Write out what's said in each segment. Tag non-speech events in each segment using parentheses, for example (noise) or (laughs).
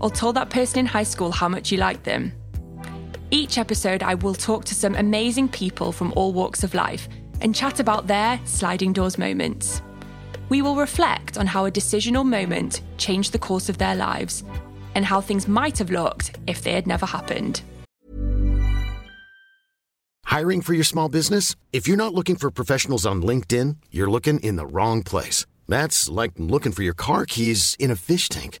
Or told that person in high school how much you liked them. Each episode, I will talk to some amazing people from all walks of life and chat about their sliding doors moments. We will reflect on how a decisional moment changed the course of their lives and how things might have looked if they had never happened. Hiring for your small business? If you're not looking for professionals on LinkedIn, you're looking in the wrong place. That's like looking for your car keys in a fish tank.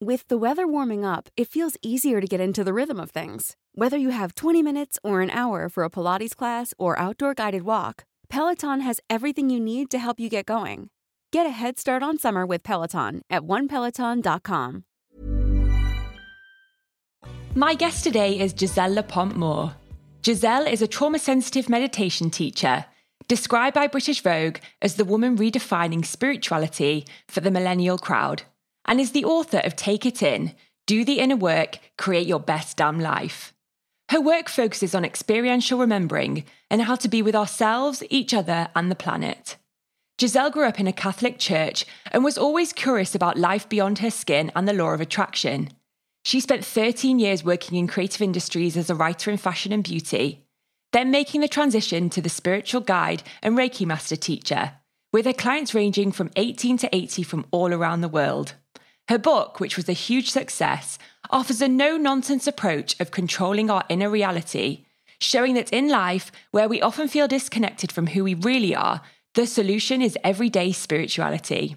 With the weather warming up, it feels easier to get into the rhythm of things. Whether you have 20 minutes or an hour for a Pilates class or outdoor guided walk, Peloton has everything you need to help you get going. Get a head start on summer with Peloton at onepeloton.com. My guest today is Giselle La Pompe Moore. Giselle is a trauma sensitive meditation teacher, described by British Vogue as the woman redefining spirituality for the millennial crowd and is the author of Take It In Do the Inner Work, Create Your Best Damn Life. Her work focuses on experiential remembering and how to be with ourselves, each other, and the planet. Giselle grew up in a Catholic church and was always curious about life beyond her skin and the law of attraction. She spent 13 years working in creative industries as a writer in fashion and beauty, then making the transition to the spiritual guide and Reiki master teacher, with her clients ranging from 18 to 80 from all around the world. Her book, which was a huge success, offers a no nonsense approach of controlling our inner reality, showing that in life, where we often feel disconnected from who we really are, the solution is everyday spirituality.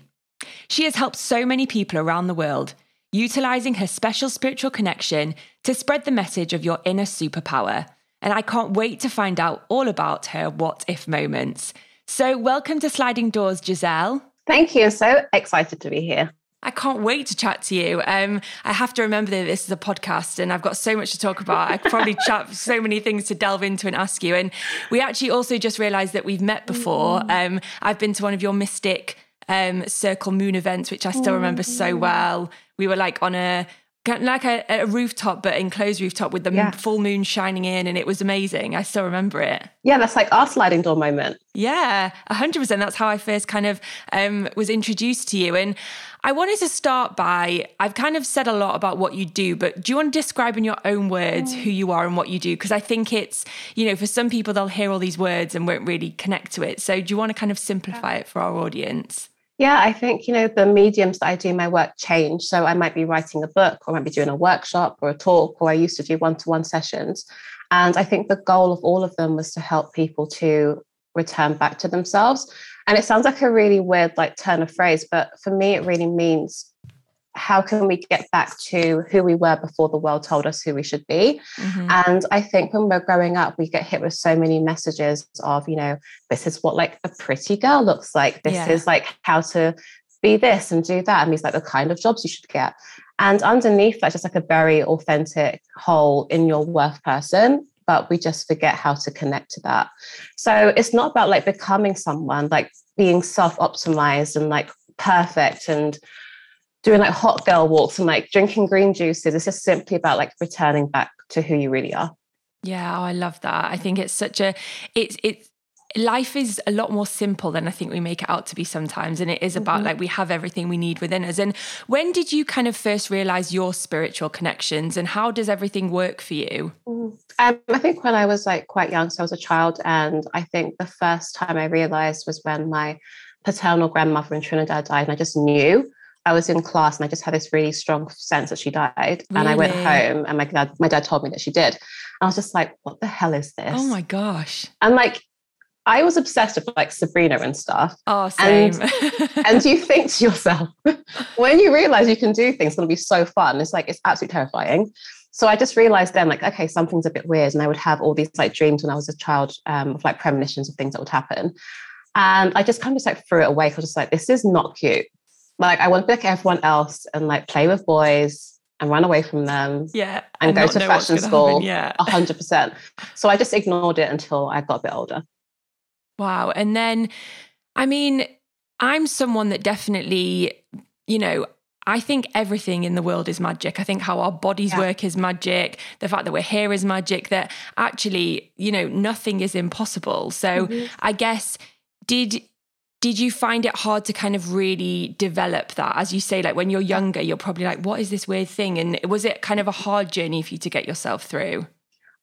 She has helped so many people around the world, utilizing her special spiritual connection to spread the message of your inner superpower. And I can't wait to find out all about her what if moments. So, welcome to Sliding Doors, Giselle. Thank you. So excited to be here. I can't wait to chat to you. Um, I have to remember that this is a podcast and I've got so much to talk about. I probably (laughs) chat so many things to delve into and ask you. And we actually also just realized that we've met before. Mm. Um, I've been to one of your Mystic um, Circle Moon events, which I still remember so well. We were like on a like a, a, rooftop, but enclosed rooftop with the yeah. full moon shining in, and it was amazing. I still remember it. Yeah, that's like our sliding door moment. Yeah, hundred percent. That's how I first kind of um, was introduced to you, and I wanted to start by I've kind of said a lot about what you do, but do you want to describe in your own words who you are and what you do? Because I think it's you know for some people they'll hear all these words and won't really connect to it. So do you want to kind of simplify it for our audience? Yeah, I think, you know, the mediums that I do my work change. So I might be writing a book or I might be doing a workshop or a talk, or I used to do one to one sessions. And I think the goal of all of them was to help people to return back to themselves. And it sounds like a really weird, like, turn of phrase, but for me, it really means how can we get back to who we were before the world told us who we should be mm-hmm. and i think when we're growing up we get hit with so many messages of you know this is what like a pretty girl looks like this yeah. is like how to be this and do that and these like the kind of jobs you should get and underneath that just like a very authentic whole in your worth person but we just forget how to connect to that so it's not about like becoming someone like being self-optimized and like perfect and doing like hot girl walks and like drinking green juices. It's just simply about like returning back to who you really are. Yeah, oh, I love that. I think it's such a it's it's life is a lot more simple than I think we make it out to be sometimes. And it is about mm-hmm. like we have everything we need within us. And when did you kind of first realize your spiritual connections and how does everything work for you? Mm-hmm. Um, I think when I was like quite young, so I was a child, and I think the first time I realized was when my paternal grandmother in Trinidad died, and I just knew. I was in class and I just had this really strong sense that she died. Really? And I went home and my dad, my dad told me that she did. And I was just like, what the hell is this? Oh my gosh. And like I was obsessed with like Sabrina and stuff. Oh, same. And, (laughs) and you think to yourself, (laughs) when you realize you can do things, it's going to be so fun. It's like, it's absolutely terrifying. So I just realized then, like, okay, something's a bit weird. And I would have all these like dreams when I was a child um, of like premonitions of things that would happen. And I just kind of just like threw it away. I was just like, this is not cute. Like, I want to be like everyone else and like play with boys and run away from them. Yeah. And, and go to fashion school. Happen. Yeah. 100%. So I just ignored it until I got a bit older. Wow. And then, I mean, I'm someone that definitely, you know, I think everything in the world is magic. I think how our bodies yeah. work is magic. The fact that we're here is magic. That actually, you know, nothing is impossible. So mm-hmm. I guess did did you find it hard to kind of really develop that? As you say, like when you're younger, you're probably like, what is this weird thing? And was it kind of a hard journey for you to get yourself through?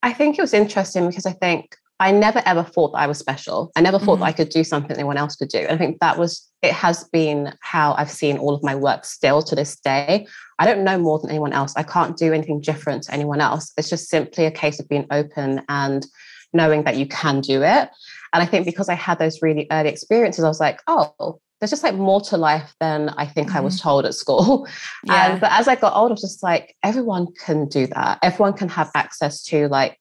I think it was interesting because I think I never ever thought that I was special. I never thought mm-hmm. that I could do something anyone else could do. And I think that was, it has been how I've seen all of my work still to this day. I don't know more than anyone else. I can't do anything different to anyone else. It's just simply a case of being open and knowing that you can do it. And I think because I had those really early experiences, I was like, oh, there's just like more to life than I think mm-hmm. I was mm-hmm. told at school. (laughs) Yeah. And but as I got older, I was just like, everyone can do that. Everyone can have access to like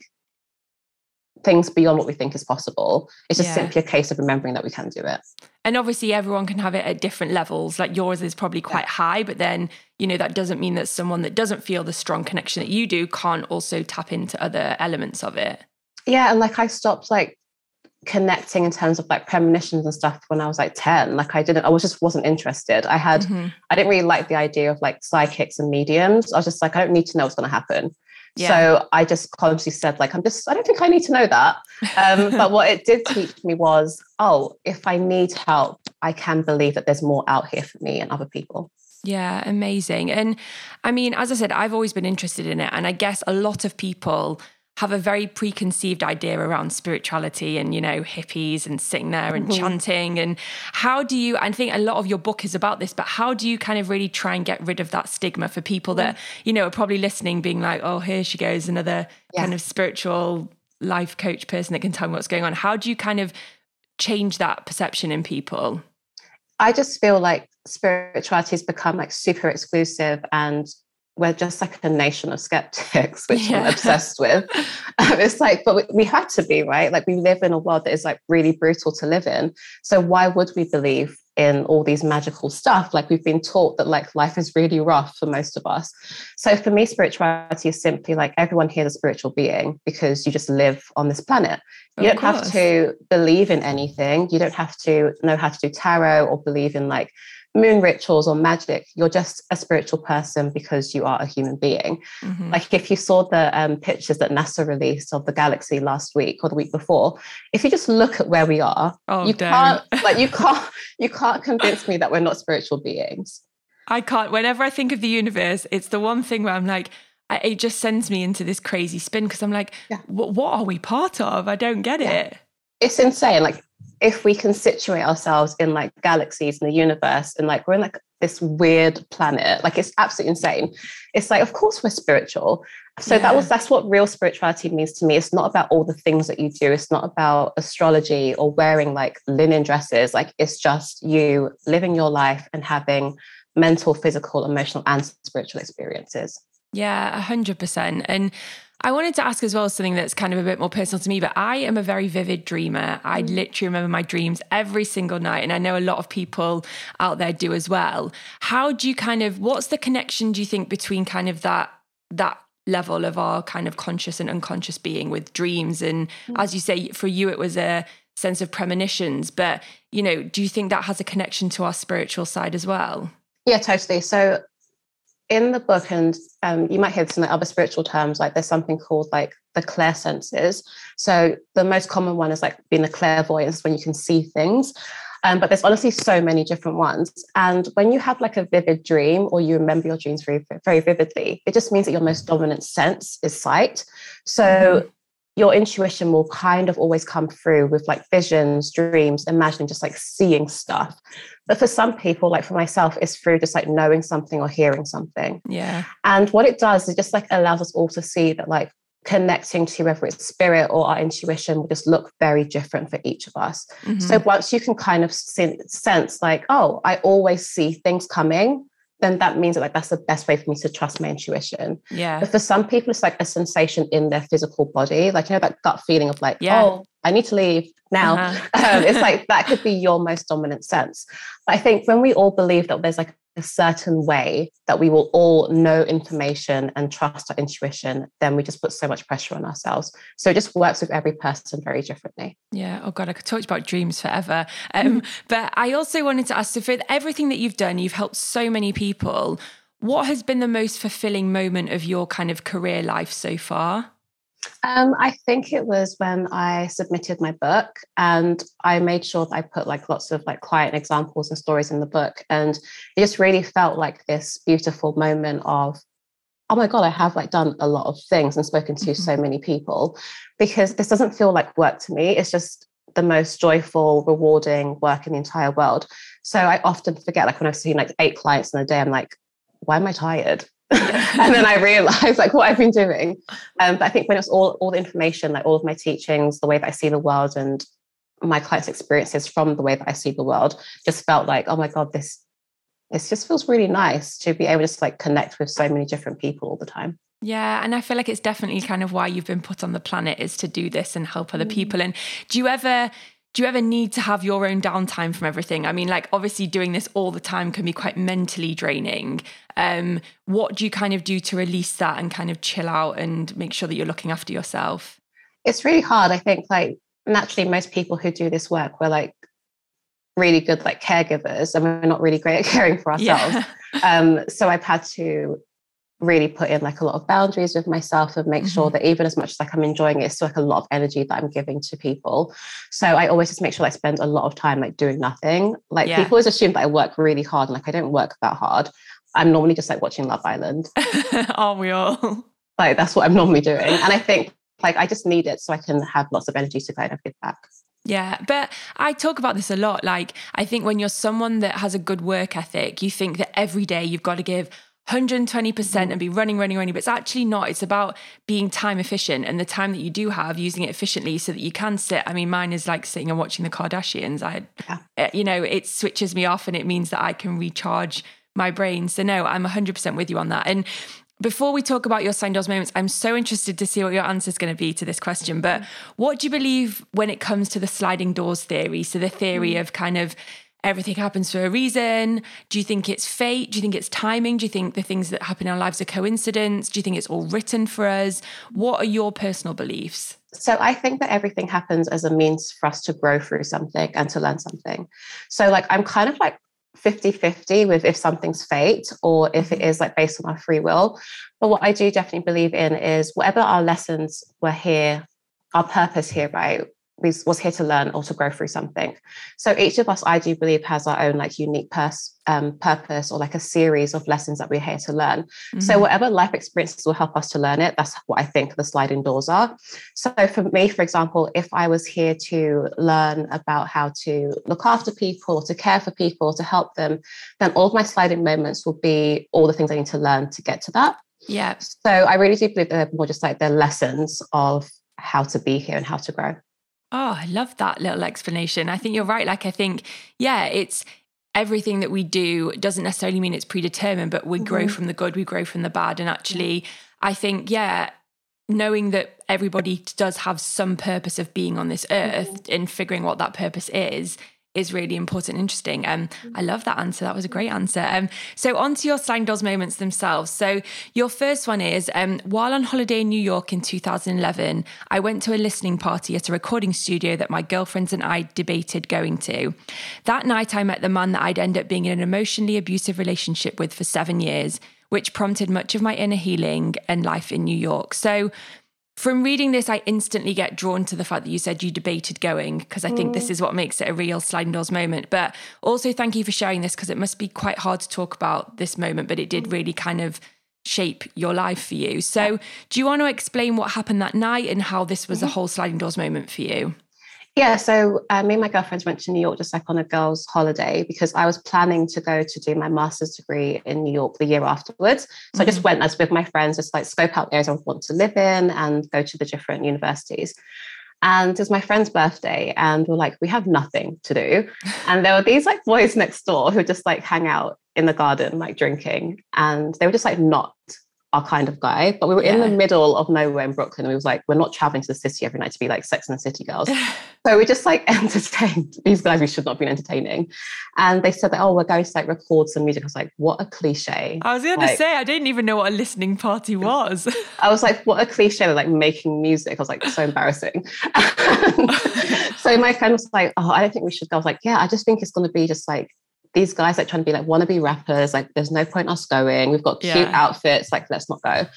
things beyond what we think is possible. It's just yeah. simply a case of remembering that we can do it. And obviously, everyone can have it at different levels. Like yours is probably quite yeah. high, but then, you know, that doesn't mean that someone that doesn't feel the strong connection that you do can't also tap into other elements of it. Yeah. And like I stopped like connecting in terms of like premonitions and stuff when I was like 10. Like I didn't, I was just wasn't interested. I had, mm-hmm. I didn't really like the idea of like psychics and mediums. I was just like, I don't need to know what's going to happen. Yeah. So I just consciously said, like, I'm just, I don't think I need to know that. Um, (laughs) but what it did teach me was, oh, if I need help, I can believe that there's more out here for me and other people. Yeah, amazing. And I mean, as I said, I've always been interested in it. And I guess a lot of people have a very preconceived idea around spirituality and you know hippies and sitting there and mm-hmm. chanting and how do you I think a lot of your book is about this but how do you kind of really try and get rid of that stigma for people that you know are probably listening being like oh here she goes another yeah. kind of spiritual life coach person that can tell me what's going on how do you kind of change that perception in people I just feel like spirituality has become like super exclusive and we're just like a nation of skeptics, (laughs) which yeah. I'm obsessed with. (laughs) Um, it's like, but we, we had to be, right? Like, we live in a world that is like really brutal to live in. So, why would we believe in all these magical stuff? Like, we've been taught that like life is really rough for most of us. So, for me, spirituality is simply like everyone here is a spiritual being because you just live on this planet. You of don't course. have to believe in anything. You don't have to know how to do tarot or believe in like moon rituals or magic. You're just a spiritual person because you are a human being. Mm-hmm. Like if you saw the um, pictures that NASA released of the galaxy last week or the week before, if you just look at where we are, oh, you can't like you (laughs) can't you can't convince me that we're not spiritual beings. I can't. Whenever I think of the universe, it's the one thing where I'm like, it just sends me into this crazy spin because I'm like, yeah. what are we part of? I don't get yeah. it. It's insane. Like if we can situate ourselves in like galaxies in the universe and like we're in like this weird planet like it's absolutely insane. It's like of course we're spiritual. So yeah. that was that's what real spirituality means to me. It's not about all the things that you do. It's not about astrology or wearing like linen dresses. Like it's just you living your life and having mental physical emotional and spiritual experiences yeah 100% and I wanted to ask as well something that's kind of a bit more personal to me, but I am a very vivid dreamer. I mm. literally remember my dreams every single night. And I know a lot of people out there do as well. How do you kind of, what's the connection, do you think, between kind of that, that level of our kind of conscious and unconscious being with dreams? And mm. as you say, for you, it was a sense of premonitions. But, you know, do you think that has a connection to our spiritual side as well? Yeah, totally. So in the book, and um, you might hear this in the other spiritual terms, like there's something called like the clair senses. So the most common one is like being a clairvoyance when you can see things. Um, but there's honestly so many different ones. And when you have like a vivid dream or you remember your dreams very, very vividly, it just means that your most dominant sense is sight. So mm-hmm. Your intuition will kind of always come through with like visions, dreams, imagining, just like seeing stuff. But for some people, like for myself, it's through just like knowing something or hearing something. Yeah. And what it does is just like allows us all to see that like connecting to whether it's spirit or our intuition will just look very different for each of us. Mm-hmm. So once you can kind of sense like, oh, I always see things coming, then that means that like that's the best way for me to trust my intuition. Yeah. But for some people, it's like a sensation in their physical body, like you know that gut feeling of like, yeah. oh, I need to leave now. Uh-huh. um, it's (laughs) like that could be your most dominant sense. But I think when we all believe that there's like a certain way that we will all know information and trust our intuition, then we just put so much pressure on ourselves. So it just works with every person very differently. Yeah. Oh God, I could talk about dreams forever. (laughs) Um, but I also wanted to ask, so for everything that you've done, you've helped so many people. What has been the most fulfilling moment of your kind of career life so far? Um, I think it was when I submitted my book and I made sure that I put like lots of like client examples and stories in the book. And it just really felt like this beautiful moment of, oh my God, I have like done a lot of things and spoken to mm-hmm. so many people because this doesn't feel like work to me. It's just the most joyful, rewarding work in the entire world. So I often forget, like when I've seen like eight clients in a day, I'm like, why am I tired? (laughs) and then I realized like what I've been doing. Um, but I think when it's all all the information, like all of my teachings, the way that I see the world, and my clients' experiences from the way that I see the world, just felt like, oh my god, this this just feels really nice to be able to just like connect with so many different people all the time. Yeah, and I feel like it's definitely kind of why you've been put on the planet is to do this and help other mm. people. And do you ever do you ever need to have your own downtime from everything? I mean, like obviously doing this all the time can be quite mentally draining. Um, what do you kind of do to release that and kind of chill out and make sure that you're looking after yourself? It's really hard. I think like naturally most people who do this work we're like really good like caregivers and we're not really great at (laughs) caring for ourselves. Yeah. um, so I've had to really put in like a lot of boundaries with myself and make mm-hmm. sure that even as much as like I'm enjoying it, it's still like a lot of energy that I'm giving to people. So I always just make sure I spend a lot of time like doing nothing. Like yeah. people always assume that I work really hard and like I don't work that hard. I'm normally just like watching Love Island. (laughs) Aren't we all? Like that's what I'm normally doing. And I think like I just need it so I can have lots of energy to kind of give back. Yeah, but I talk about this a lot. Like, I think when you're someone that has a good work ethic, you think that every day you've got to give 120% and be running, running, running. But it's actually not. It's about being time efficient and the time that you do have, using it efficiently so that you can sit. I mean, mine is like sitting and watching the Kardashians. I, yeah. Eh, you know, it switches me off and it means that I can recharge my brain. So, no, I'm 100% with you on that. And before we talk about your sliding doors moments, I'm so interested to see what your answer is going to be to this question. But what do you believe when it comes to the sliding doors theory? So, the theory mm. of kind of, everything happens for a reason? Do you think it's fate? Do you think it's timing? Do you think the things that happen in our lives are coincidence? Do you think it's all written for us? What are your personal beliefs? So I think that everything happens as a means for us to grow through something and to learn something. So like I'm kind of like 50-50 with if something's fate or if it mm-hmm. like based on our free will. But what I do definitely believe in is whatever our lessons were here, our purpose here, right? Was here to learn or to grow through something. So each of us, I do believe, has our own like unique pers- um, purpose or like a series of lessons that we're here to learn. Mm-hmm. So whatever life experiences will help us to learn it, that's what I think the sliding doors are. So for me, for example, if I was here to learn about how to look after people, to care for people, to help them, then all of my sliding moments will be all the things I need to learn to get to that. Yeah. So I really do believe they're more just like the lessons of how to be here and how to grow. Oh, I love that little explanation. I think you're right. Like, I think, yeah, it's everything that we do doesn't necessarily mean it's predetermined, but we mm-hmm. grow from the good, we grow from the bad. And actually, I think, yeah, knowing that everybody does have some purpose of being on this earth mm-hmm. and figuring what that purpose is is really important interesting. Um, I love that answer. That was a great answer. Um, so on to your sliding doors moments themselves. So your first one is um, while on holiday in New York in 2011, I went to a listening party at a recording studio that my girlfriends and I debated going to. That night, I met the man that I'd end up being in an emotionally abusive relationship with for seven years. which prompted much of my inner healing and life in New York. So, from reading this, I instantly get drawn to the fact that you said you debated going because I think this mm. is what makes it a real sliding doors moment. But also, thank you for sharing this because it must be quite hard to talk about this moment, but it did really kind of shape your life for you. So, do you want to explain what happened that night and how this was mm-hmm. a whole sliding doors moment for you? Yeah, so uh, me and my girlfriends went to New York just like on a girls' holiday because I was planning to go to do my master's degree in New York the year afterwards. So mm-hmm. I just mm-hmm. went as with my friends, just like scope out areas I want to live in and go to the different universities. And it was my friend's birthday, and we're like, we have nothing to do. (laughs) And there were these like boys next door who just like hang out in the garden, like drinking, and they were just like not our kind of guy. But we were yeah. in the middle of nowhere in Brooklyn. And we was like, we're not traveling to the city every night to be like Sex and the City girls. (laughs) so we just like (laughs) entertained these guys we should not be entertaining. And they said that, oh, we're going to like record some music. I was like, what a cliche. I was going like, to say, I didn't even know what a listening party (laughs) was. I was like, what a cliche. They're like making music. I was like, so embarrassing. so my friend was like, oh, I don't think we should go. I was like, yeah, I just think it's going to be just like these guys like trying to be like wannabe rappers, like there's no point us going. We've got cute yeah. outfits, like let's not go.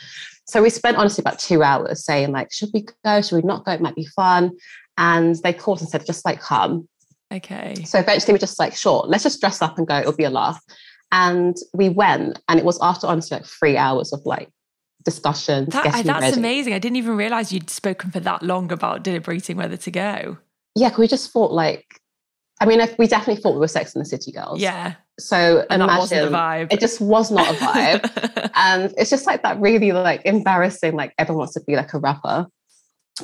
So we spent honestly about two hours saying like, should we go? Should we not go? It might be fun. And they called and said, just like come. Okay. So eventually we're just like, sure, let's just dress up and go. It'll be a laugh. And we went, and it was after honestly like three hours of like discussion. That, that's ready. amazing. I didn't even realize you'd spoken for that long about deliberating whether to go. Yeah, we just thought like I mean, we definitely thought we were Sex and the City girls. Yeah. So and imagine it just was not a vibe, (laughs) and it's just like that really like embarrassing. Like everyone wants to be like a rapper,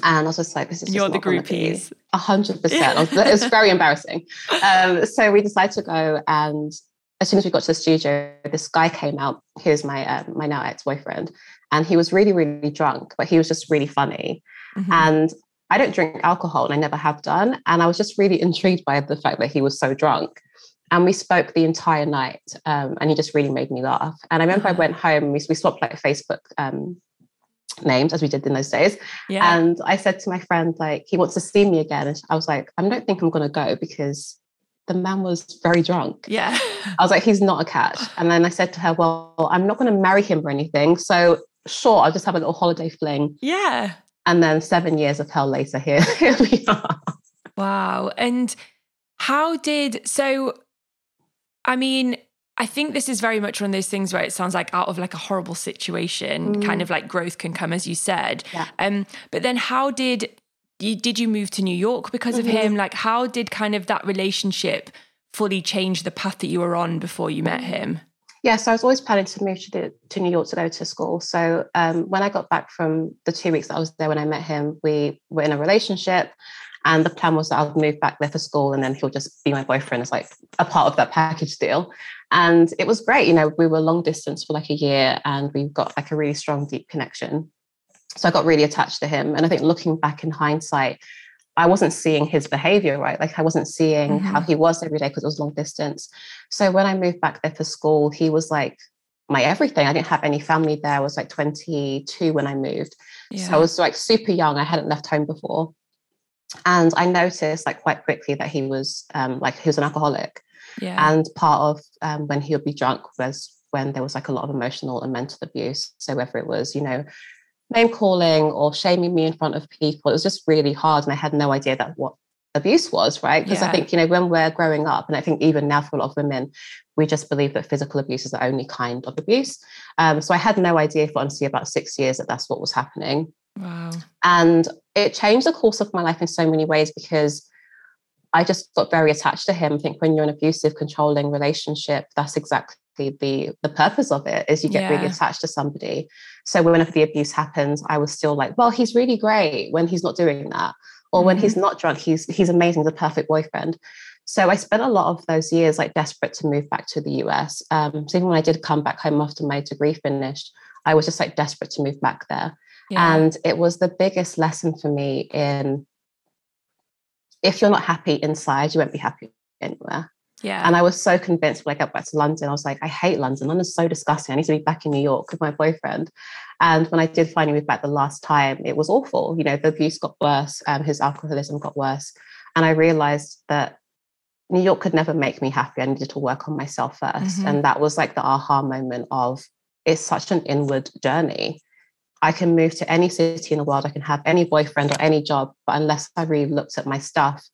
and I was just like, this is you're the groupies. A hundred percent. It's (laughs) very embarrassing. Um, so we decided to go, and as soon as we got to the studio, this guy came out. Here's my uh, my now ex boyfriend, and he was really really drunk, but he was just really funny. Mm-hmm. And I don't drink alcohol and I never have done. And I was just really intrigued by the fact that he was so drunk. And we spoke the entire night um, and he just really made me laugh. And I remember I went home, we, we swapped like Facebook um, names as we did in those days. Yeah. And I said to my friend, like, he wants to see me again. And I was like, I don't think I'm going to go because the man was very drunk. Yeah. I was like, he's not a catch. And then I said to her, well, I'm not going to marry him or anything. So sure, I'll just have a little holiday fling. Yeah. And then seven years of hell later, here, (laughs) here we are. Wow. And how did, so, I mean, I think this is very much one of those things where it sounds like out of like a horrible situation, mm. kind of like growth can come, as you said. Yeah. Um, but then how did you, did you move to New York because mm-hmm. of him? Like, how did kind of that relationship fully change the path that you were on before you met him? Yeah, so I was always planning to move to, the, to New York to go to school. So um, when I got back from the two weeks that I was there when I met him, we were in a relationship. And the plan was that I'll move back there for school and then he'll just be my boyfriend as like a part of that package deal. And it was great. You know, we were long distance for like a year and we got like a really strong, deep connection. So I got really attached to him. And I think looking back in hindsight, I wasn't seeing his behavior right. Like I wasn't seeing mm-hmm. how he was every day because it was long distance. So when I moved back there for school, he was like my everything. I didn't have any family there. I was like 22 when I moved. Yeah. So I was like super young. I hadn't left home before. And I noticed like quite quickly that he was um, like he was an alcoholic. Yeah. And part of um, when he would be drunk was when there was like a lot of emotional and mental abuse. So whether it was, you know, name calling or shaming me in front of people. It was just really hard. And I had no idea that what abuse was, right? Because yeah. I think, you know, when we're growing up, and I think even now for a lot of women, we just believe that physical abuse is the only kind of abuse. Um, so I had no idea for honestly about six years that that's what was happening. Wow. And it changed the course of my life in so many ways because I just got very attached to him. I think when you're in an abusive, controlling relationship, that's exactly the the purpose of it is you get yeah. really attached to somebody so whenever the abuse happens i was still like well he's really great when he's not doing that or mm-hmm. when he's mm-hmm. not drunk he's he's amazing the perfect boyfriend so i spent a lot of those years like desperate to move back to the us um, so even when i did come back home after my degree finished i was just like desperate to move back there yeah. and it was the biggest lesson for me in if you're not happy inside you won't be happy anywhere yeah. And I was so convinced when I got back to London, I was like, I hate London. London's so disgusting. I need to be back in New York with my boyfriend. And when I did finally move back the last time, it was awful. You know, the abuse got worse, um, his alcoholism got worse. And I realized that New York could never make me happy. I needed to work on myself 1st mm-hmm. And that was like the aha moment of it's such an inward journey. I can move to any city in the world, I can have any boyfriend or any job, but unless I really looked at my stuff,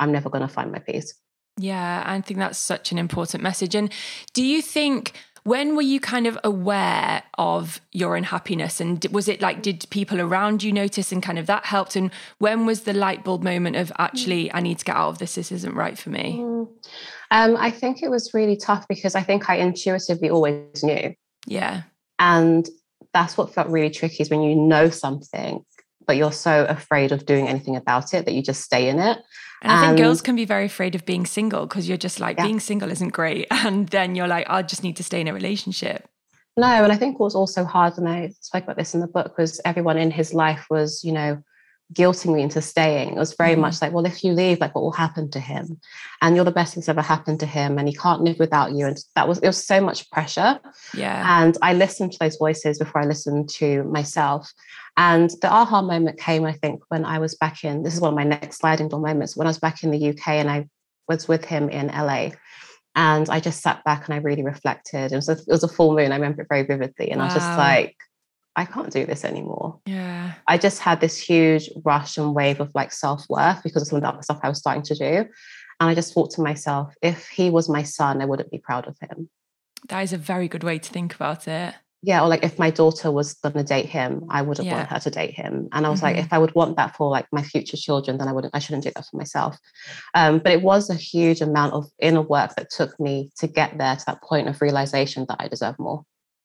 I'm never going to find my peace. Yeah, I think that's such an important message. And do you think when were you kind of aware of your unhappiness? And was it like, did people around you notice and kind of that helped? And when was the light bulb moment of actually, I need to get out of this, this isn't right for me? Mm. Um, I think it was really tough because I think I intuitively always knew. Yeah. And that's what felt really tricky is when you know something, but you're so afraid of doing anything about it that you just stay in it. And I think girls um, can be very afraid of being single because you're just like, yeah. being single isn't great. (laughs) And then you're like, I just need to stay in a relationship. No, and I think what was also hard, and I spoke about this in the book, was everyone in his life was, you know, guilting me into staying. It was very mm. much like, well, if you leave, like what will happen to him? And you're the best thing's ever happened to him, and he can't live without you. And that was it was so much pressure. Yeah. And I listened to those voices before I listened to myself. And the aha moment came, I think, when I was back in, this is one of my next sliding door moments, when I was back in the UK and I was with him in LA. And I just sat back and I really reflected. It was a, it was a full moon. I remember it very vividly. And wow. I was just like, I can't do this anymore. Yeah. I just had this huge rush and wave of like self worth because of some of the stuff I was starting to do. And I just thought to myself, if he was my son, I wouldn't be proud of him. That is a very good way to think about it yeah, or like if my daughter was going to date him, I wouldn't yeah. want her to date him. And I was mm-hmm. like, if I would want that for like my future children, then I wouldn't, I shouldn't do that for myself. Um, but it was a huge amount of inner work that took me to get there to that point of realization that I deserve more.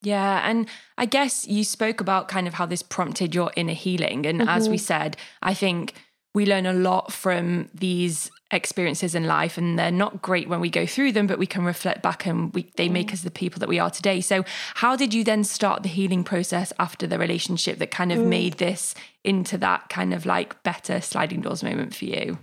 Yeah. And I guess you spoke about kind of how this prompted your inner healing. And mm-hmm. as we mm-hmm. said, I think we learn a lot from these experiences in life and they're not great when we go through them but we can reflect back and we, they make mm. us the people that we are today so how did you then start the healing process after the relationship that kind of mm. made this into that kind of like better sliding doors moment for you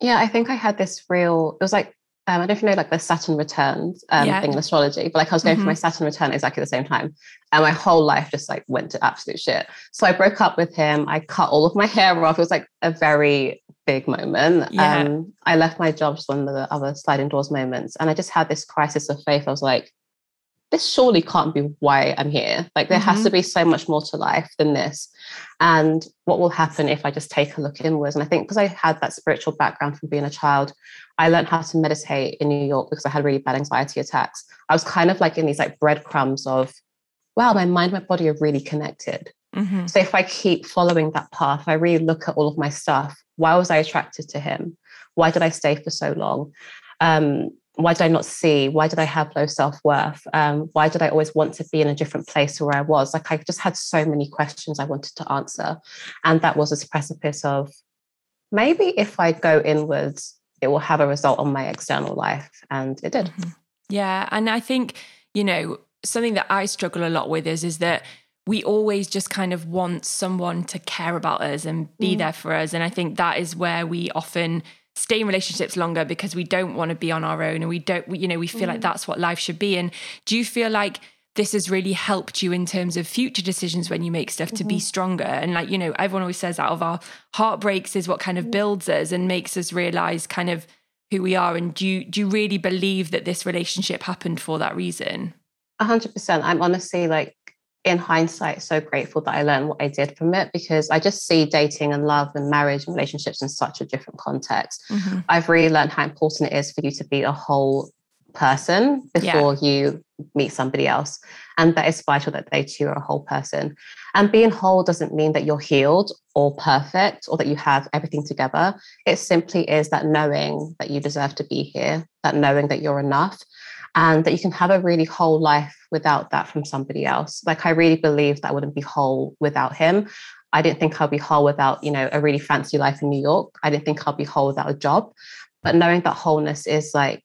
yeah i think i had this real it was like um, I don't know if you know like the Saturn returns um, yeah. thing in astrology, but like I was going mm-hmm. for my Saturn return exactly the same time. And my whole life just like went to absolute shit. So I broke up with him. I cut all of my hair off. It was like a very big moment. Yeah. Um, I left my job just one of the other sliding doors moments. And I just had this crisis of faith. I was like, this surely can't be why I'm here. Like there mm-hmm. has to mm-hmm. be so much more to life than this. And what will happen if I just take a look inwards? And I think because I had that spiritual background from being a child, I learned how to meditate in New York because I had really bad anxiety attacks. I was kind of like in these like breadcrumbs of, wow, my mind, my body are really connected. Mm-hmm. So if I keep following that path, I really look at all of my stuff. Why was I attracted to him? Why did I stay for so long? Um, why did I not see? Why did I have low self worth? Um, why did I always want to be in a different place to where I was? Like I just had so many questions I wanted to answer, and that was this precipice of maybe if I go inwards, it will have a result on my external life, and it did. Mm-hmm. Yeah, and I think you know something that I struggle a lot with is is that we always just kind of want someone to care about us and be mm. there for us, and I think that is where we often stay in relationships longer because we don't want to be on our own and we don't you know we feel mm. like that's what life should be and do you feel like this has really helped you in terms of future decisions when you make stuff mm-hmm. to be mm-hmm. stronger and like you know everyone always says out of our heartbreaks is what kind of mm. builds us and makes us realize kind of who we are and do you do you really believe that this relationship happened for that reason A 100% i'm honestly like in hindsight so grateful that I learned what I did from it because I just see dating and love and marriage and relationships in such a different context. Mm-hmm. I've really learned how important it is for you to be a whole person before yeah. you meet somebody else. And that is vital that they too are a whole person. And being whole doesn't mean that you're healed or perfect or that you have everything together. It simply is that knowing that you deserve to be here, that knowing that you're enough, and that you can have a really whole life without that from somebody else. Like I really believe that I wouldn't be whole without him. I didn't think I'd be whole without, you know, a really fancy life in New York. I didn't think I'd be whole without a job. But knowing that wholeness is like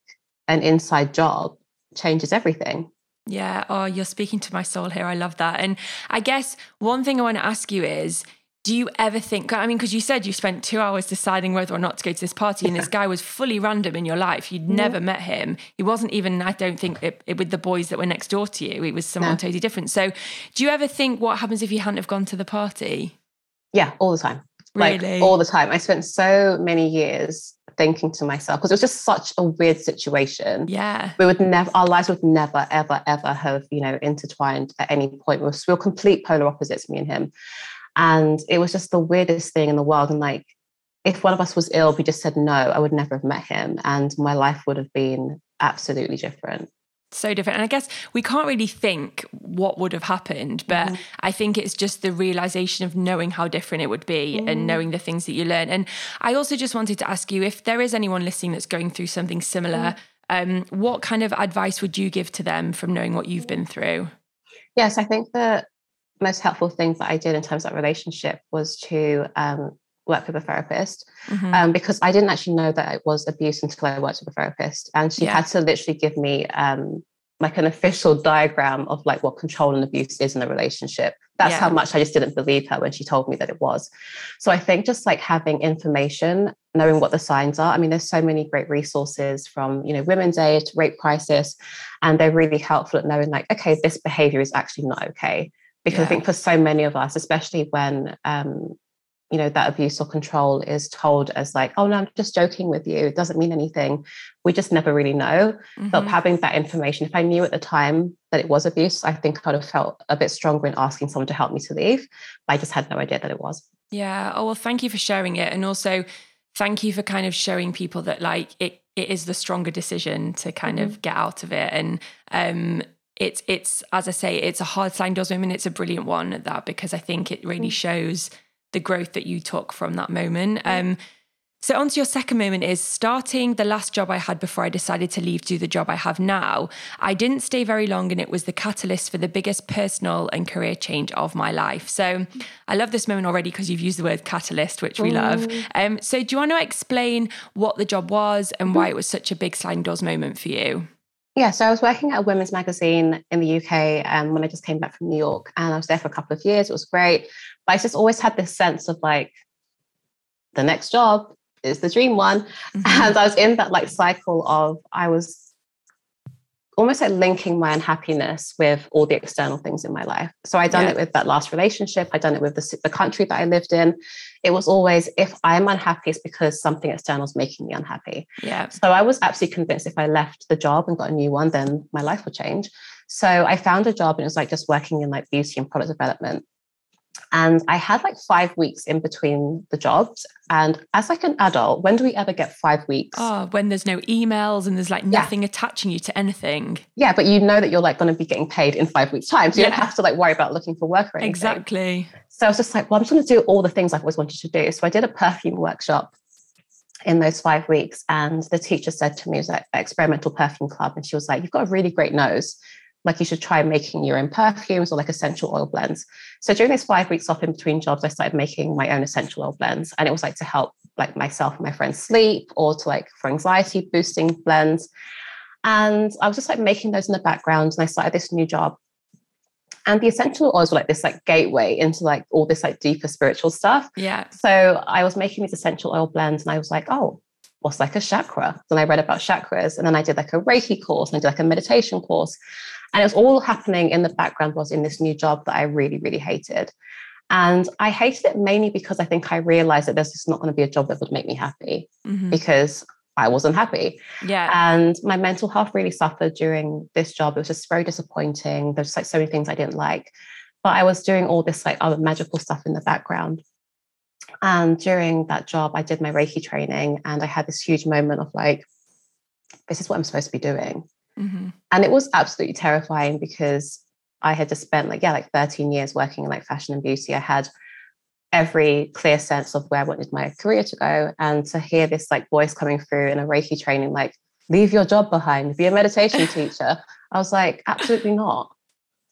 an inside job changes everything. Yeah. Oh, you're speaking to my soul here. I love that. And I guess one thing I want to ask you is do you ever think i mean because you said you spent two hours deciding whether or not to go to this party and this (laughs) guy was fully random in your life you'd mm-hmm. never met him he wasn't even i don't think it, it, with the boys that were next door to you it was someone no. totally different so do you ever think what happens if you hadn't have gone to the party yeah all the time really? like all the time i spent so many years thinking to myself, because it was just such a weird situation. Yeah. We would never, our lives would never, ever, ever have, you know, intertwined at any point. We were, we were complete polar opposites, me and him. And it was just the weirdest thing in the world. And like, if one of us was ill, we just said no, I would never have met him. And my life would have been absolutely different so different. And I guess we can't really think what would have happened, but mm. I think it's just the realization of knowing how different it would be mm. and knowing the things that you learn. And I also just wanted to ask you if there is anyone listening that's going through something similar, mm. um, what kind of advice would you give to them from knowing what you've been through? Yes, I think the most helpful thing that I did in terms of that relationship was to um, work with a therapist mm-hmm. um, because I didn't actually know that it was abuse until I worked with a therapist. And she yeah. had to literally give me um, like an official diagram of like what control and abuse is in a relationship. That's yeah. how much I just didn't believe her when she told me that it was. So I think just like having information, knowing what the signs are. I mean, there's so many great resources from, you know, Women's Aid to Rape Crisis, and they're really helpful at knowing like, okay, this behavior is actually not okay. Because yeah. I think for so many of us, especially when um, you know that abuse or control is told as like oh no i'm just joking with you. It doesn't mean anything. We just never really know. Mm-hmm. but having that information if i knew at the time that it was abuse i think i'd have felt a bit stronger in asking someone to help me to leave. But i just had no idea that it was. Yeah. Oh well thank you for sharing it. And also thank you for kind of showing people that like it it is the stronger decision to kind mm-hmm. of get out of it. And um it's it's as I say, it's a hard sliding doors women It's a brilliant one at that because I think it really mm. shows the growth that you took from that moment. Um, so, on to your second moment is starting the last job I had before I decided to leave to do the job I have now. I didn't stay very long, and it was the catalyst for the biggest personal and career change of my life. So, I love this moment already because you've used the word catalyst, which we Ooh. love. Um, so, do you want to explain what the job was and why it was such a big sliding doors moment for you? Yeah, so I was working at a women's magazine in the UK um, when I just came back from New York, and I was there for a couple of years. It was great, but I just always had this sense of like the next job is the dream one, mm-hmm. and I was in that like cycle of I was almost like linking my unhappiness with all the external things in my life. So I done yeah. it with that last relationship. I done it with the, the country that I lived in. It was always if I'm unhappy, it's because something external is making me unhappy. Yeah. So I was absolutely convinced if I left the job and got a new one, then my life would change. So I found a job and it was like just working in like beauty and product development. And I had like five weeks in between the jobs. And as like an adult, when do we ever get five weeks? Oh, when there's no emails and there's like nothing yeah. attaching you to anything. Yeah, but you know that you're like going to be getting paid in five weeks' time. So you yeah. don't have to like worry about looking for work or anything. Exactly. So I was just like, well, I'm just going to do all the things I've always wanted to do. So I did a perfume workshop in those five weeks. And the teacher said to me, it was like experimental perfume club. And she was like, you've got a really great nose like you should try making your own perfumes or like essential oil blends. So during these five weeks off in between jobs, I started making my own essential oil blends. And it was like to help like myself and my friends sleep or to like for anxiety boosting blends. And I was just like making those in the background. And I started this new job. And the essential oils were like this like gateway into like all this like deeper spiritual stuff. Yeah. So I was making these essential oil blends and I was like, oh, what's like a chakra? Then I read about chakras and then I did like a Reiki course and I did like a meditation course. And it was all happening in the background was in this new job that I really, really hated. And I hated it mainly because I think I realized that there's just not going to be a job that would make me happy mm-hmm. because I wasn't happy. Yeah. And my mental health really suffered during this job. It was just very disappointing. There's like so many things I didn't like. But I was doing all this like other magical stuff in the background. And during that job, I did my Reiki training and I had this huge moment of like, this is what I'm supposed to be doing. Mm-hmm. And it was absolutely terrifying because I had just spent like, yeah, like 13 years working in like fashion and beauty. I had every clear sense of where I wanted my career to go. And to hear this like voice coming through in a Reiki training, like, leave your job behind, be a meditation (laughs) teacher. I was like, absolutely not.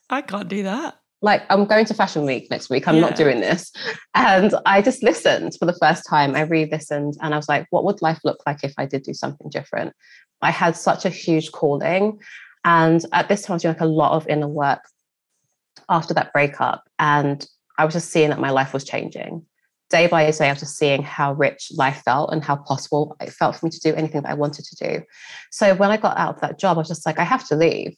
I can't do that. Like, I'm going to Fashion Week next week. I'm yeah. not doing this. And I just listened for the first time. I re listened and I was like, what would life look like if I did do something different? I had such a huge calling. And at this time, I was doing like a lot of inner work after that breakup. And I was just seeing that my life was changing. Day by day, I was just seeing how rich life felt and how possible it felt for me to do anything that I wanted to do. So when I got out of that job, I was just like, I have to leave.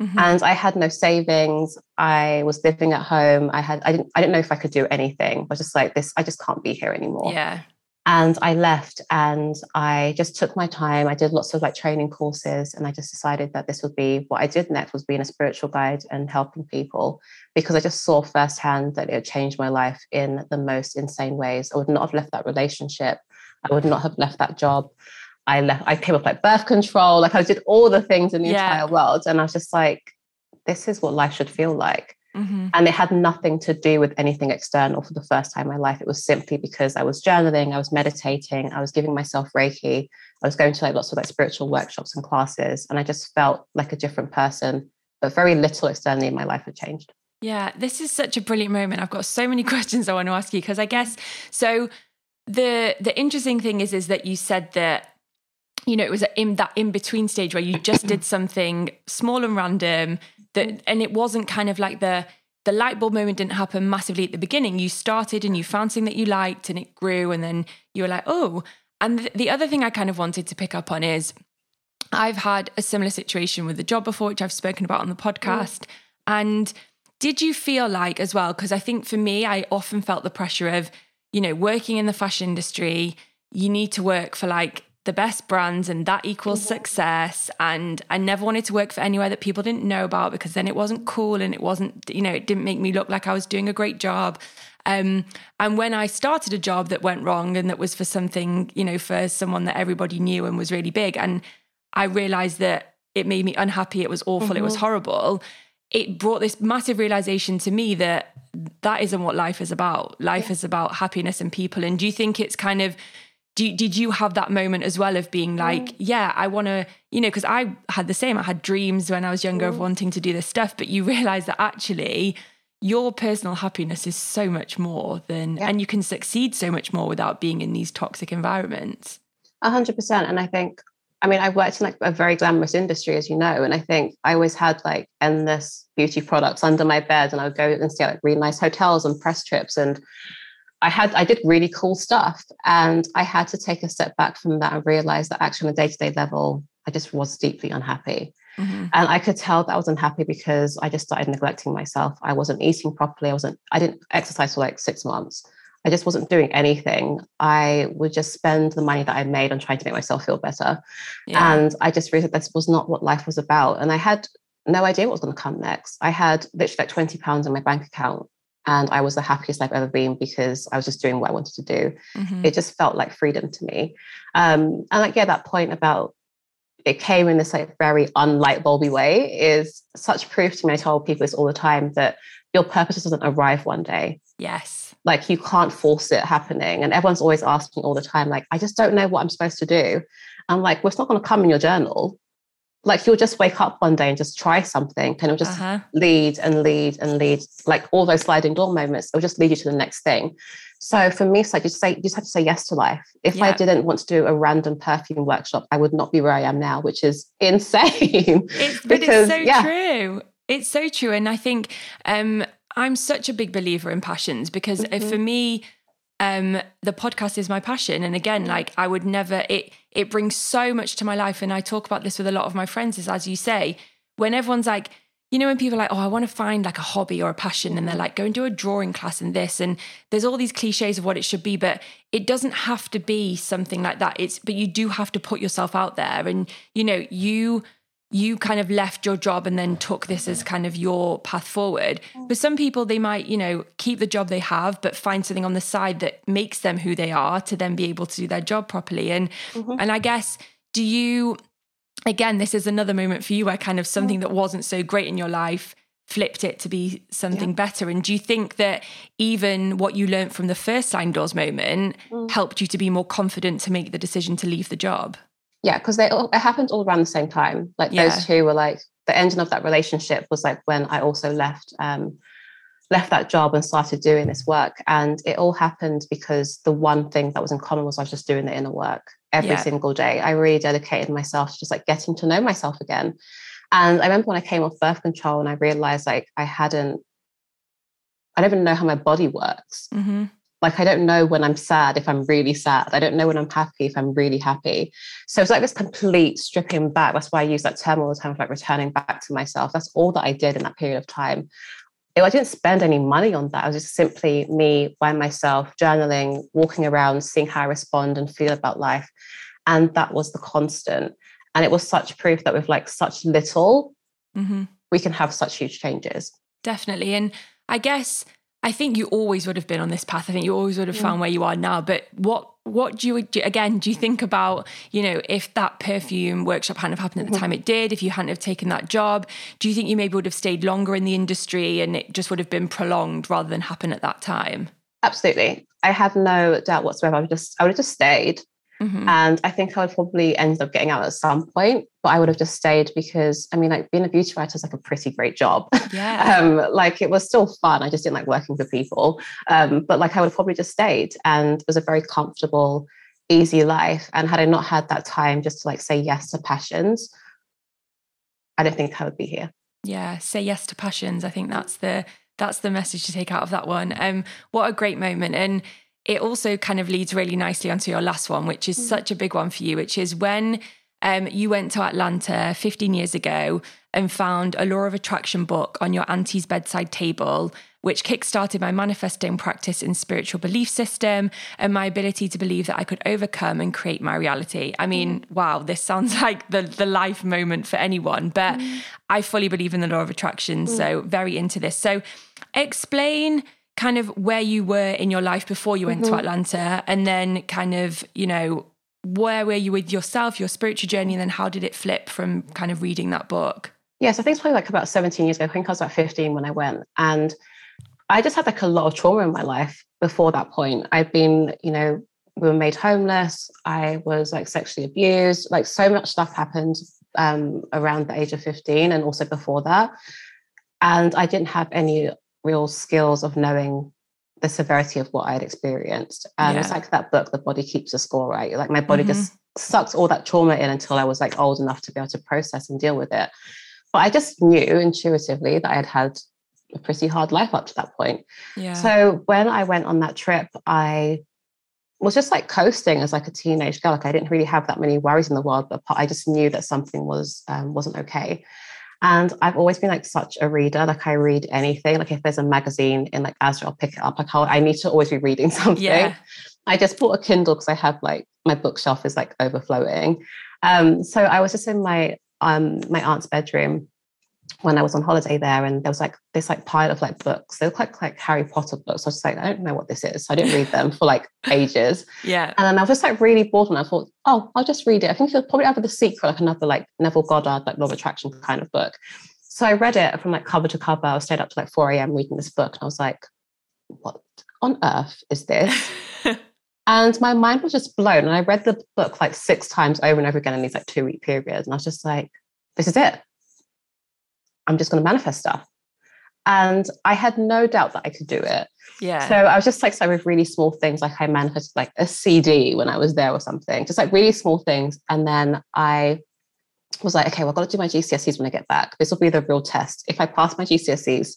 Mm-hmm. And I had no savings. I was living at home. I had I didn't I didn't know if I could do anything. I was just like this, I just can't be here anymore. Yeah. And I left and I just took my time. I did lots of like training courses and I just decided that this would be what I did next was being a spiritual guide and helping people because I just saw firsthand that it changed my life in the most insane ways. I would not have left that relationship. I would not have left that job. I left, I came up like birth control, like I did all the things in the yeah. entire world. And I was just like, this is what life should feel like. Mm-hmm. And it had nothing to do with anything external for the first time in my life. It was simply because I was journaling, I was meditating, I was giving myself Reiki, I was going to like lots of like spiritual workshops and classes. And I just felt like a different person, but very little externally in my life had changed. Yeah, this is such a brilliant moment. I've got so many (laughs) questions I want to ask you because I guess so the the interesting thing is is that you said that you know it was in that in between stage where you just did something small and random that and it wasn't kind of like the the light bulb moment didn't happen massively at the beginning. You started and you found something that you liked and it grew and then you were like oh. And the, the other thing i kind of wanted to pick up on is i've had a similar situation with the job before which i've spoken about on the podcast. Mm. and did you feel like as well because i think for me i often felt the pressure of you know working in the fashion industry you need to work for like the best brands and that equals mm-hmm. success and i never wanted to work for anywhere that people didn't know about because then it wasn't cool and it wasn't you know it didn't make me look like i was doing a great job um, and when i started a job that went wrong and that was for something you know for someone that everybody knew and was really big and i realized that it made me unhappy it was awful mm-hmm. it was mm-hmm. horrible it brought this massive realization to me that that isn't what life is about life yeah. is about happiness and people and do you think it's kind of do, did you have that moment as well of being like, mm. yeah, I want to, you know, because I had the same. I had dreams when I was younger mm. of wanting to do this stuff, but you (laughs) realize that actually your personal happiness is so much more than, yeah. and you can succeed so much more without being in these toxic environments. A hundred percent. And I think, I mean, i've worked in like a very glamorous industry, as you know, and I think I always had like endless beauty products under my bed, and I would go and stay at like really nice hotels and press trips and I had I did really cool stuff, and I had to take a step back from that and realize that actually on a day to day level, I just was deeply unhappy. Mm-hmm. And I could tell that I was unhappy because I just started neglecting myself. I wasn't eating properly. I wasn't. I didn't exercise for like six months. I just wasn't doing anything. I would just spend the money that I made on trying to make myself feel better. Yeah. And I just realized this was not what life was about. And I had no idea what was going to come next. I had literally like 20 pounds in my bank account and I was the happiest I've ever been because I was just doing what I wanted to do. Mm-hmm. It just felt like freedom to me. Um, and like, yeah, that point about it came in this like very unlight bulby way is such proof to me. I tell people this all the time that your purpose doesn't arrive one day. Yes. Like you can't force it happening. And everyone's always asking all the time, like, I just don't know what I'm supposed to do. I'm like, well, it's not going to come in your journal like you'll just wake up one day and just try something and it'll just uh-huh. lead and lead and lead like all those sliding door moments it'll just lead you to the next thing so for me it's like you just say you just have to say yes to life if yeah. i didn't want to do a random perfume workshop i would not be where i am now which is (laughs) insane it's, but because, it's so yeah. true it's so true and i think um i'm such a big believer in passions because mm-hmm. for me um, the podcast is my passion. And again, like I would never, it, it brings so much to my life. And I talk about this with a lot of my friends is as you say, when everyone's like, you know, when people are like, oh, I want to find like a hobby or a passion, and they're like, go and do a drawing class and this. And there's all these cliches of what it should be, but it doesn't have to be something like that. It's, but you do have to put yourself out there. And, you know, you, you kind of left your job and then took this as kind of your path forward. For some people, they might, you know, keep the job they have, but find something on the side that makes them who they are to then be able to do their job properly. And mm-hmm. and I guess, do you again, this is another moment for you where kind of something that wasn't so great in your life flipped it to be something yeah. better. And do you think that even what you learned from the first sliding doors moment mm. helped you to be more confident to make the decision to leave the job? Yeah, because they all, it happened all around the same time. Like yeah. those two were like the engine of that relationship was like when I also left um, left that job and started doing this work. And it all happened because the one thing that was in common was I was just doing the inner work every yeah. single day. I really dedicated myself to just like getting to know myself again. And I remember when I came off birth control and I realized like I hadn't, I don't even know how my body works. Mm-hmm. Like, I don't know when I'm sad if I'm really sad. I don't know when I'm happy if I'm really happy. So it's like this complete stripping back. That's why I use that term all the time of like returning back to myself. That's all that I did in that period of time. I didn't spend any money on that. I was just simply me by myself, journaling, walking around, seeing how I respond and feel about life. And that was the constant. And it was such proof that with like such little, mm-hmm. we can have such huge changes. Definitely. And I guess I think you always would have been on this path. I think you always would have found where you are now. But what what do you again do you think about you know if that perfume workshop hadn't have happened at the mm-hmm. time it did if you hadn't have taken that job do you think you maybe would have stayed longer in the industry and it just would have been prolonged rather than happen at that time absolutely i have no doubt whatsoever i would just i would have just stayed Mm-hmm. And I think I would probably end up getting out at some point, but I would have just stayed because I mean, like being a beauty writer is like a pretty great job. Yeah. (laughs) um, like it was still fun. I just didn't like working for people. Um, but like I would have probably just stayed and it was a very comfortable, easy life. And had I not had that time just to like say yes to passions, I don't think I would be here. Yeah, say yes to passions. I think that's the that's the message to take out of that one. Um, what a great moment. And it also kind of leads really nicely onto your last one, which is mm. such a big one for you, which is when um, you went to Atlanta 15 years ago and found a law of attraction book on your auntie's bedside table, which kickstarted my manifesting practice in spiritual belief system and my ability to believe that I could overcome and create my reality. I mean, mm. wow, this sounds (laughs) like the, the life moment for anyone, but mm. I fully believe in the law of attraction. Mm. So, very into this. So, explain kind of where you were in your life before you went mm-hmm. to Atlanta and then kind of, you know, where were you with yourself, your spiritual journey, and then how did it flip from kind of reading that book? Yes, I think it's probably like about 17 years ago. I think I was about 15 when I went. And I just had like a lot of trauma in my life before that point. I'd been, you know, we were made homeless. I was like sexually abused. Like so much stuff happened um, around the age of 15 and also before that. And I didn't have any real skills of knowing the severity of what I had experienced. And yeah. it's like that book, The Body Keeps a Score, right? Like my body mm-hmm. just sucks all that trauma in until I was like old enough to be able to process and deal with it. But I just knew intuitively that I had had a pretty hard life up to that point. Yeah. So when I went on that trip, I was just like coasting as like a teenage girl. Like I didn't really have that many worries in the world, but I just knew that something was um, wasn't okay. And I've always been like such a reader. Like I read anything. Like if there's a magazine in like Asda, I'll pick it up. Like I'll, I need to always be reading (laughs) something. Yeah. I just bought a Kindle because I have like my bookshelf is like overflowing. Um, so I was just in my um my aunt's bedroom when I was on holiday there, and there was like this like pile of like books. They look like like Harry Potter books. I was just like, I don't know what this is. So I didn't read them for like (laughs) ages. Yeah. And then I was just like really bored, and I thought, oh, I'll just read it. I think it's probably either The Secret, like another like Neville Goddard like Law of Attraction kind of book. So I read it from like cover to cover. I stayed up to like 4 a.m. reading this book, and I was like, what on earth is this? (laughs) and my mind was just blown. And I read the book like six times over and over again in these like two week periods, and I was just like, this is it I'm just going to manifest stuff. And I had no doubt that I could do it. Yeah. So I was just like, so with really small things, like I manifested like a CD when I was there or something, just like really small things. And then I was like, okay, well, I've got to do my GCSEs when I get back. This will be the real test. If I pass my GCSEs,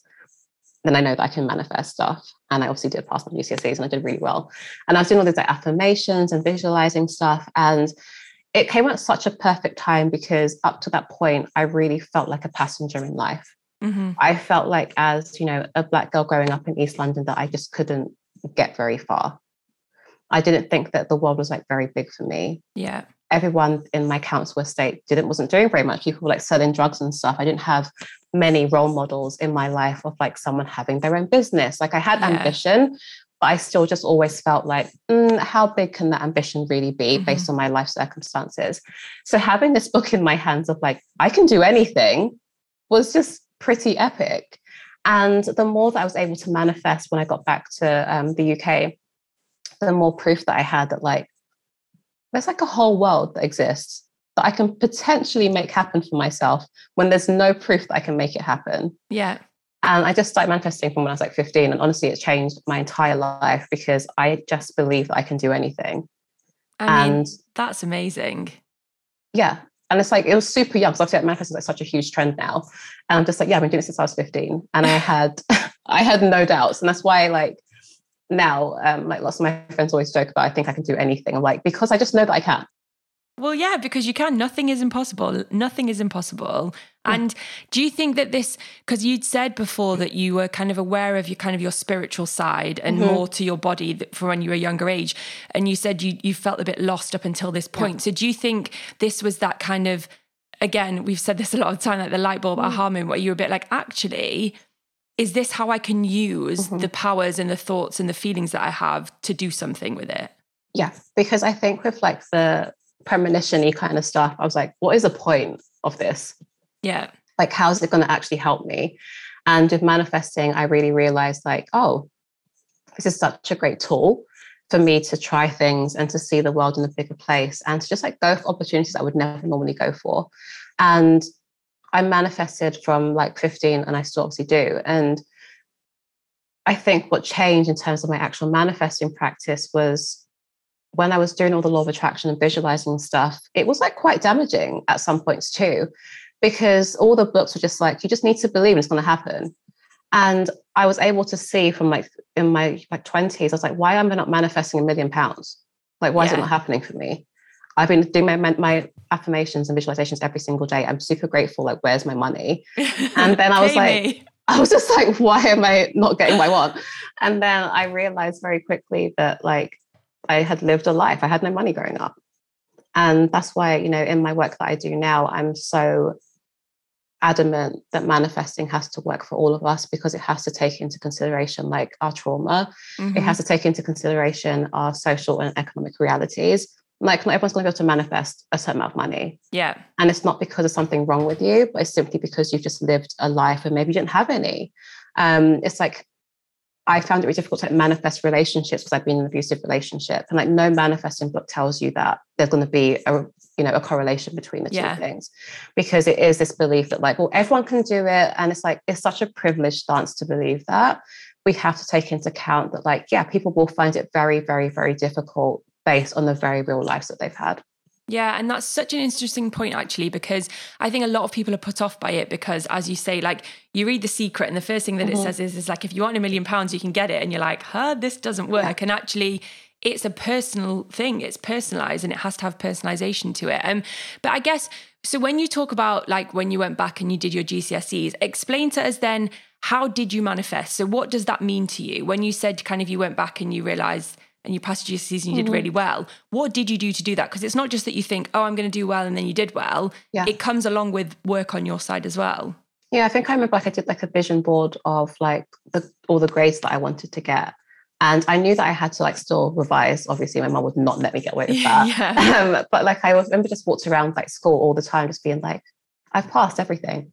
then I know that I can manifest stuff. And I obviously did pass my GCSEs and I did really well. And I was doing all these like affirmations and visualizing stuff. And it came at such a perfect time because up to that point, I really felt like a passenger in life. Mm-hmm. I felt like, as you know, a black girl growing up in East London, that I just couldn't get very far. I didn't think that the world was like very big for me. Yeah. Everyone in my council estate didn't wasn't doing very much. People were like selling drugs and stuff. I didn't have many role models in my life of like someone having their own business. Like I had yeah. ambition, but I still just always felt like, mm, how big can that ambition really be mm-hmm. based on my life circumstances? So having this book in my hands of like, I can do anything was just pretty epic. And the more that I was able to manifest when I got back to um, the UK, the more proof that I had that like, there's like a whole world that exists that I can potentially make happen for myself when there's no proof that I can make it happen. Yeah. And I just started manifesting from when I was like 15. And honestly, it's changed my entire life because I just believe that I can do anything. I mean, and that's amazing. Yeah. And it's like, it was super young. So obviously like, manifesting is like such a huge trend now. And I'm just like, yeah, I've been doing it since I was 15. And I had, (laughs) I had no doubts. And that's why like now, um, like lots of my friends always joke about, I think I can do anything. I'm like, because I just know that I can. Well, yeah, because you can. Nothing is impossible. Nothing is impossible. And do you think that this, because you'd said before that you were kind of aware of your kind of your spiritual side and Mm-hmm. more to your body for when you were a younger age, and you said you you felt a bit lost up until this point. So do you think this was that kind of, again, we've said this a lot of time, like the light bulb Mm. aha moment, where you were a bit like, actually, is this how I can use Mm-hmm. the powers and the thoughts and the feelings that I have to do something with it? Yes, because I think with like the premonition-y kind of stuff, I was like, what is the point of this? Yeah. Like, how's it going to actually help me? And with manifesting, I really realized like, oh, this is such a great tool for me to try things and to see the world in a bigger place and to just like go for opportunities I would never normally go for. And I manifested from like 15 and I still obviously do. And I think what changed in terms of my actual manifesting practice was when I was doing all the law of attraction and visualizing stuff, it was like quite damaging at some points too, because all the books were just like, you just need to believe it's going to happen. And I was able to see from like in my like 20s, I was like, why am I not manifesting a million pounds? Like, why is it not happening for me? I've been doing my, my affirmations and visualizations every single day. I'm super grateful. Like, where's my money? (laughs) And then I was like. (laughs) I was just like, why am I not getting what I want? And then I realized very quickly that like I had lived a life. I had no money growing up. And that's why, you know, in my work that I do now, I'm so adamant that manifesting has to work for all of us because it has to take into consideration like our trauma. It Mhm. has to take into consideration our social and economic realities. Like not everyone's going to be able to manifest a certain amount of money. yeah. And it's not because of something wrong with you, but it's simply because you've just lived a life and maybe you didn't have any. Um, it's like I found it really difficult to like, manifest relationships because I've been in an abusive relationship. And like no manifesting book tells you that there's going to be a you know a correlation between the two things. Because it is this belief that like, well, everyone can do it. And it's like it's such a privileged stance to believe that. We have to take into account that, like, yeah, people will find it very, very, very difficult based on the very real lives that they've had. Yeah, and that's such an interesting point actually, because I think a lot of people are put off by it because, as you say, like you read The Secret, and the first thing that it says is, is like if you want a million pounds, you can get it, and you're like, huh, this doesn't work. And actually, it's a personal thing. It's personalized, and it has to have personalization to it. Um, but I guess so. When you talk about like when you went back and you did your GCSEs, explain to us then how did you manifest? So what does that mean to you when you said kind of you went back and you realized and you passed your GCSEs and you did really well. What did you do to do that? Because it's not just that you think, oh, I'm going to do well, and then you did well. Yeah. It comes along with work on your side as well. Yeah, I think I remember like I did like a vision board of like the, all the grades that I wanted to get. And I knew that I had to like still revise. Obviously, my mum would not let me get away with (laughs) that. Yeah. Um, (laughs) but like I was- remember just walked around like school all the time, just being like, I've passed everything.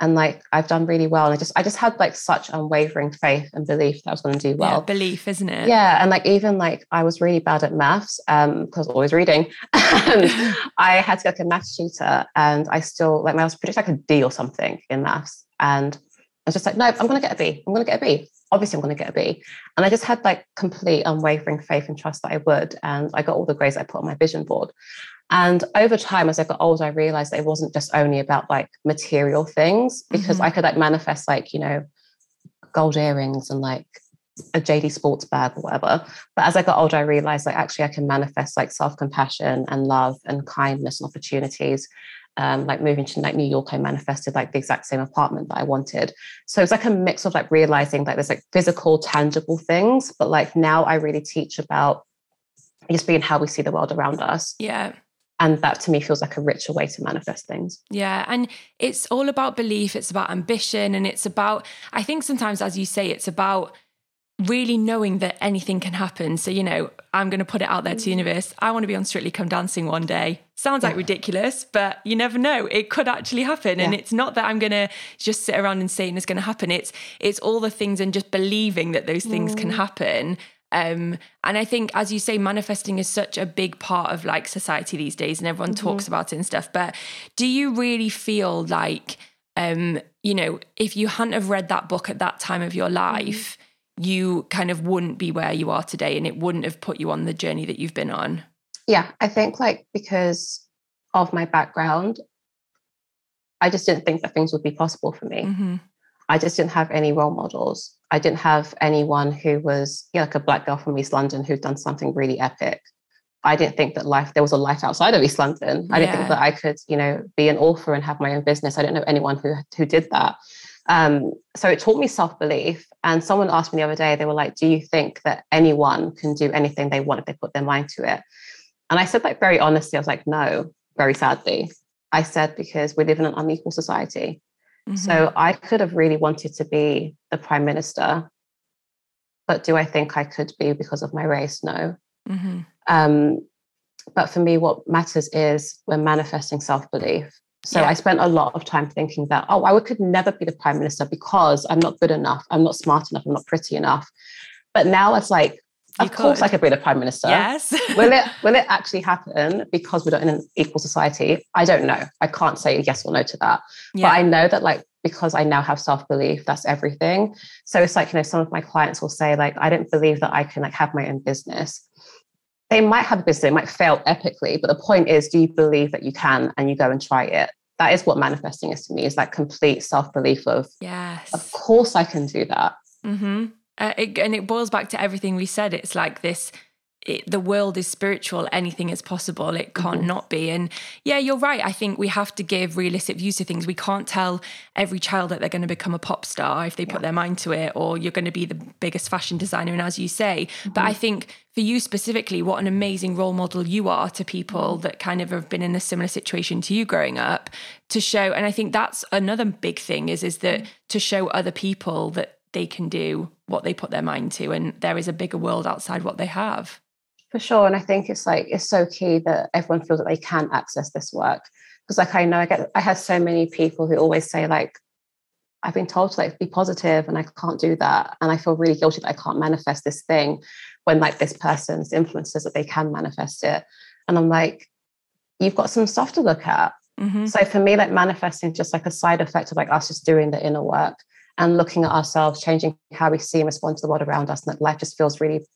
And like I've done really well. And I just I just had like such unwavering faith and belief that I was going to do yeah, well. belief, isn't it? Yeah, and like even like I was really bad at maths um because I was always reading, (laughs) and (laughs) I had to get like a maths tutor, and I still like I was predicting like a D or something in maths, and I was just like, no, I'm gonna get a B. I'm gonna get a B. Obviously, I'm gonna get a B, and I just had like complete unwavering faith and trust that I would, and I got all the grades I put on my vision board. And over time, as I got older, I realized that it wasn't just only about like material things because Mhm. I could like manifest like you know gold earrings and like a JD sports bag or whatever. But as I got older, I realized like actually I can manifest like self-compassion and love and kindness and opportunities. Um, like moving to like New York, I manifested like the exact same apartment that I wanted. So it's like a mix of like realizing like there's like physical, tangible things, but like now I really teach about just being how we see the world around us. Yeah. And that to me feels like a richer way to manifest things. Yeah. And it's all about belief, it's about ambition, and it's about, I think sometimes, as you say, it's about really knowing that anything can happen. So, you know, I'm going to put it out there to the universe. I want to be on Strictly Come Dancing one day. Sounds like ridiculous, but you never know. It could actually happen. And it's not that I'm going to just sit around and say it's going to happen. It's it's all the things and just believing that those things can happen. Um, and I think, as you say, manifesting is such a big part of like society these days, and everyone talks about it and stuff. But do you really feel like, um, you know, if you hadn't have read that book at that time of your life, you kind of wouldn't be where you are today, and it wouldn't have put you on the journey that you've been on? Yeah, I think like because of my background, I just didn't think that things would be possible for me. hmm I just didn't have any role models. I didn't have anyone who was like a black girl from East London who'd done something really epic. I didn't think that life there was a life outside of East London. I didn't think that I could, you know, be an author and have my own business. I didn't know anyone who who did that. Um, so it taught me self belief. And someone asked me the other day, they were like, "Do you think that anyone can do anything they want if they put their mind to it?" And I said, like very honestly, I was like, "No." Very sadly, I said because we live in an unequal society. Mm-hmm. So I could have really wanted to be the prime minister, but do I think I could be because of my race? No. Mm-hmm. Um, but for me, what matters is we're manifesting self belief. So yeah. I spent a lot of time thinking that, oh, I could never be the prime minister because I'm not good enough, I'm not smart enough, I'm not pretty enough. But now it's like, you of could. course I could be the prime minister. Yes. (laughs) will it will it actually happen because we're not in an equal society? I don't know. I can't say yes or no to that. Yeah. But I know that like because I now have self-belief, that's everything. So it's like, you know, some of my clients will say, like, I don't believe that I can like have my own business they might have a business, they might fail epically, but the point is, do you believe that you can and you go and try it? That is what manifesting is to me, is that complete self-belief of, yes, of course I can do that. Mm-hmm. Uh, it, and it boils back to everything we said. It's like this it, the world is spiritual, anything is possible. It can't mm-hmm. not be. And yeah, you're right. I think we have to give realistic views to things. We can't tell every child that they're going to become a pop star if they yeah. put their mind to it, or you're going to be the biggest fashion designer. And as you say, mm-hmm. but I think for you specifically, what an amazing role model you are to people mm-hmm. that kind of have been in a similar situation to you growing up to show. And I think that's another big thing is, is that mm-hmm. to show other people that they can do what they put their mind to and there is a bigger world outside what they have for sure. And I think it's like it's so key that everyone feels that they can access this work. Because like I know I get I have so many people who always say, like, I've been told to like be positive and I can't do that. And I feel really guilty that I can't manifest this thing when like this person's influences that they can manifest it. And I'm like, you've got some stuff to look at. Mm-hmm. So for me, like manifesting just like a side effect of like us just doing the inner work and looking at ourselves, changing how we see and respond to the world around us. And that life just feels really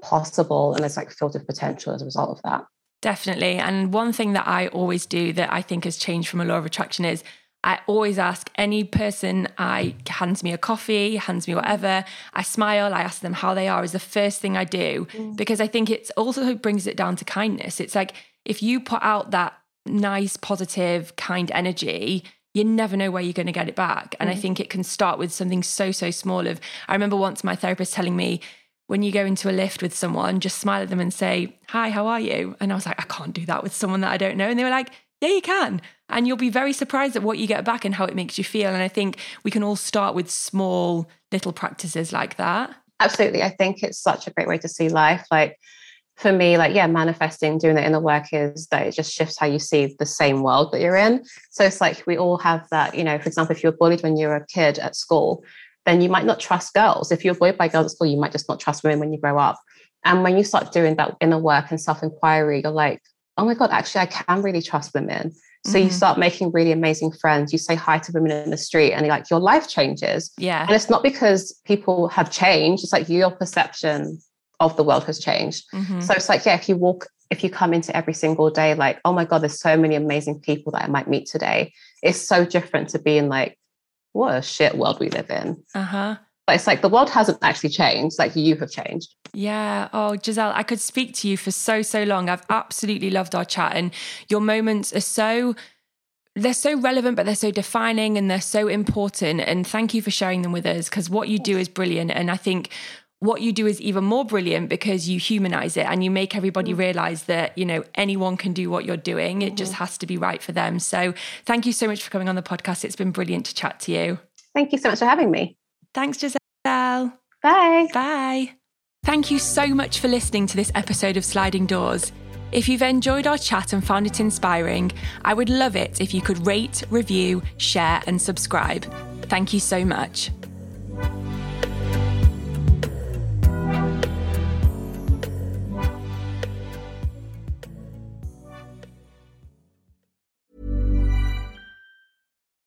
possible and it's like filled with potential as a result of that. Definitely. And one thing that I always do that I think has changed from a law of attraction is I always ask any person I hands me a coffee, hands me whatever, I smile, I ask them how they are is the first thing I do mm. because I think it also brings it down to kindness. It's like if you put out that nice, positive, kind energy, you never know where you're going to get it back. And mm. I think it can start with something so, so small of I remember once my therapist telling me when you go into a lift with someone, just smile at them and say, Hi, how are you? And I was like, I can't do that with someone that I don't know. And they were like, Yeah, you can. And you'll be very surprised at what you get back and how it makes you feel. And I think we can all start with small little practices like that. Absolutely. I think it's such a great way to see life. Like, for me, like, yeah, manifesting, doing the inner work is that it just shifts how you see the same world that you're in. So it's like we all have that, you know, for example, if you were bullied when you were a kid at school, then you might not trust girls. If you're bullied by girls at school, you might just not trust women when you grow up. And when you start doing that inner work and self inquiry, you're like, oh my God, actually, I can really trust women. So mm-hmm. you start making really amazing friends. You say hi to women in the street and like your life changes. Yeah. And it's not because people have changed, it's like your perception of the world has changed. Mm-hmm. So it's like, yeah, if you walk, if you come into every single day, like, oh my God, there's so many amazing people that I might meet today. It's so different to being like, what a shit world we live in. Uh huh. But it's like the world hasn't actually changed, like you have changed. Yeah. Oh, Giselle, I could speak to you for so, so long. I've absolutely loved our chat, and your moments are so. They're so relevant, but they're so defining and they're so important. And thank you for sharing them with us because what you do is brilliant. And I think what you do is even more brilliant because you humanize it and you make everybody mm. realize that you know anyone can do what you're doing. It just mm-hmm. has to be right for them. So thank you so much for coming on the podcast. It's been brilliant to chat to you. Thank you so much for having me. Thanks giselle. Bye. Bye. Thank you so much for listening to this episode of sliding doors. If you've enjoyed our chat and found it inspiring i would love it if you could rate review share and subscribe. Thank you so much